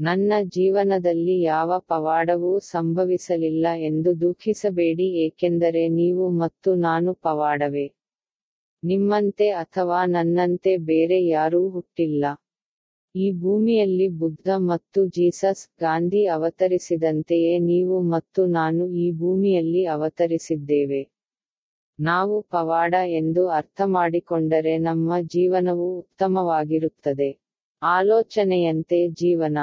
ನನ್ನ ಜೀವನದಲ್ಲಿ ಯಾವ ಪವಾಡವೂ ಸಂಭವಿಸಲಿಲ್ಲ ಎಂದು ದುಃಖಿಸಬೇಡಿ, ಏಕೆಂದರೆ ನೀವು ಮತ್ತು ನಾನು ಪವಾಡವೇ. ನಿಮ್ಮಂತೆ ಅಥವಾ ನನ್ನಂತೆ ಬೇರೆ ಯಾರೂ ಹುಟ್ಟಿಲ್ಲ. ಈ ಭೂಮಿಯಲ್ಲಿ ಬುದ್ಧ ಮತ್ತು ಜೀಸಸ್ ಗಾಂಧಿ ಅವತರಿಸಿದಂತೆಯೇ ನೀವು ಮತ್ತು ನಾನು ಈ ಭೂಮಿಯಲ್ಲಿ ಅವತರಿಸಿದ್ದೇವೆ. ನಾವು ಪವಾಡ ಎಂದು ಅರ್ಥಮಾಡಿಕೊಂಡರೆ ನಮ್ಮ ಜೀವನವು ಉತ್ತಮವಾಗಿರುತ್ತದೆ. ಆಲೋಚನೆಯಂತೆ ಜೀವನ.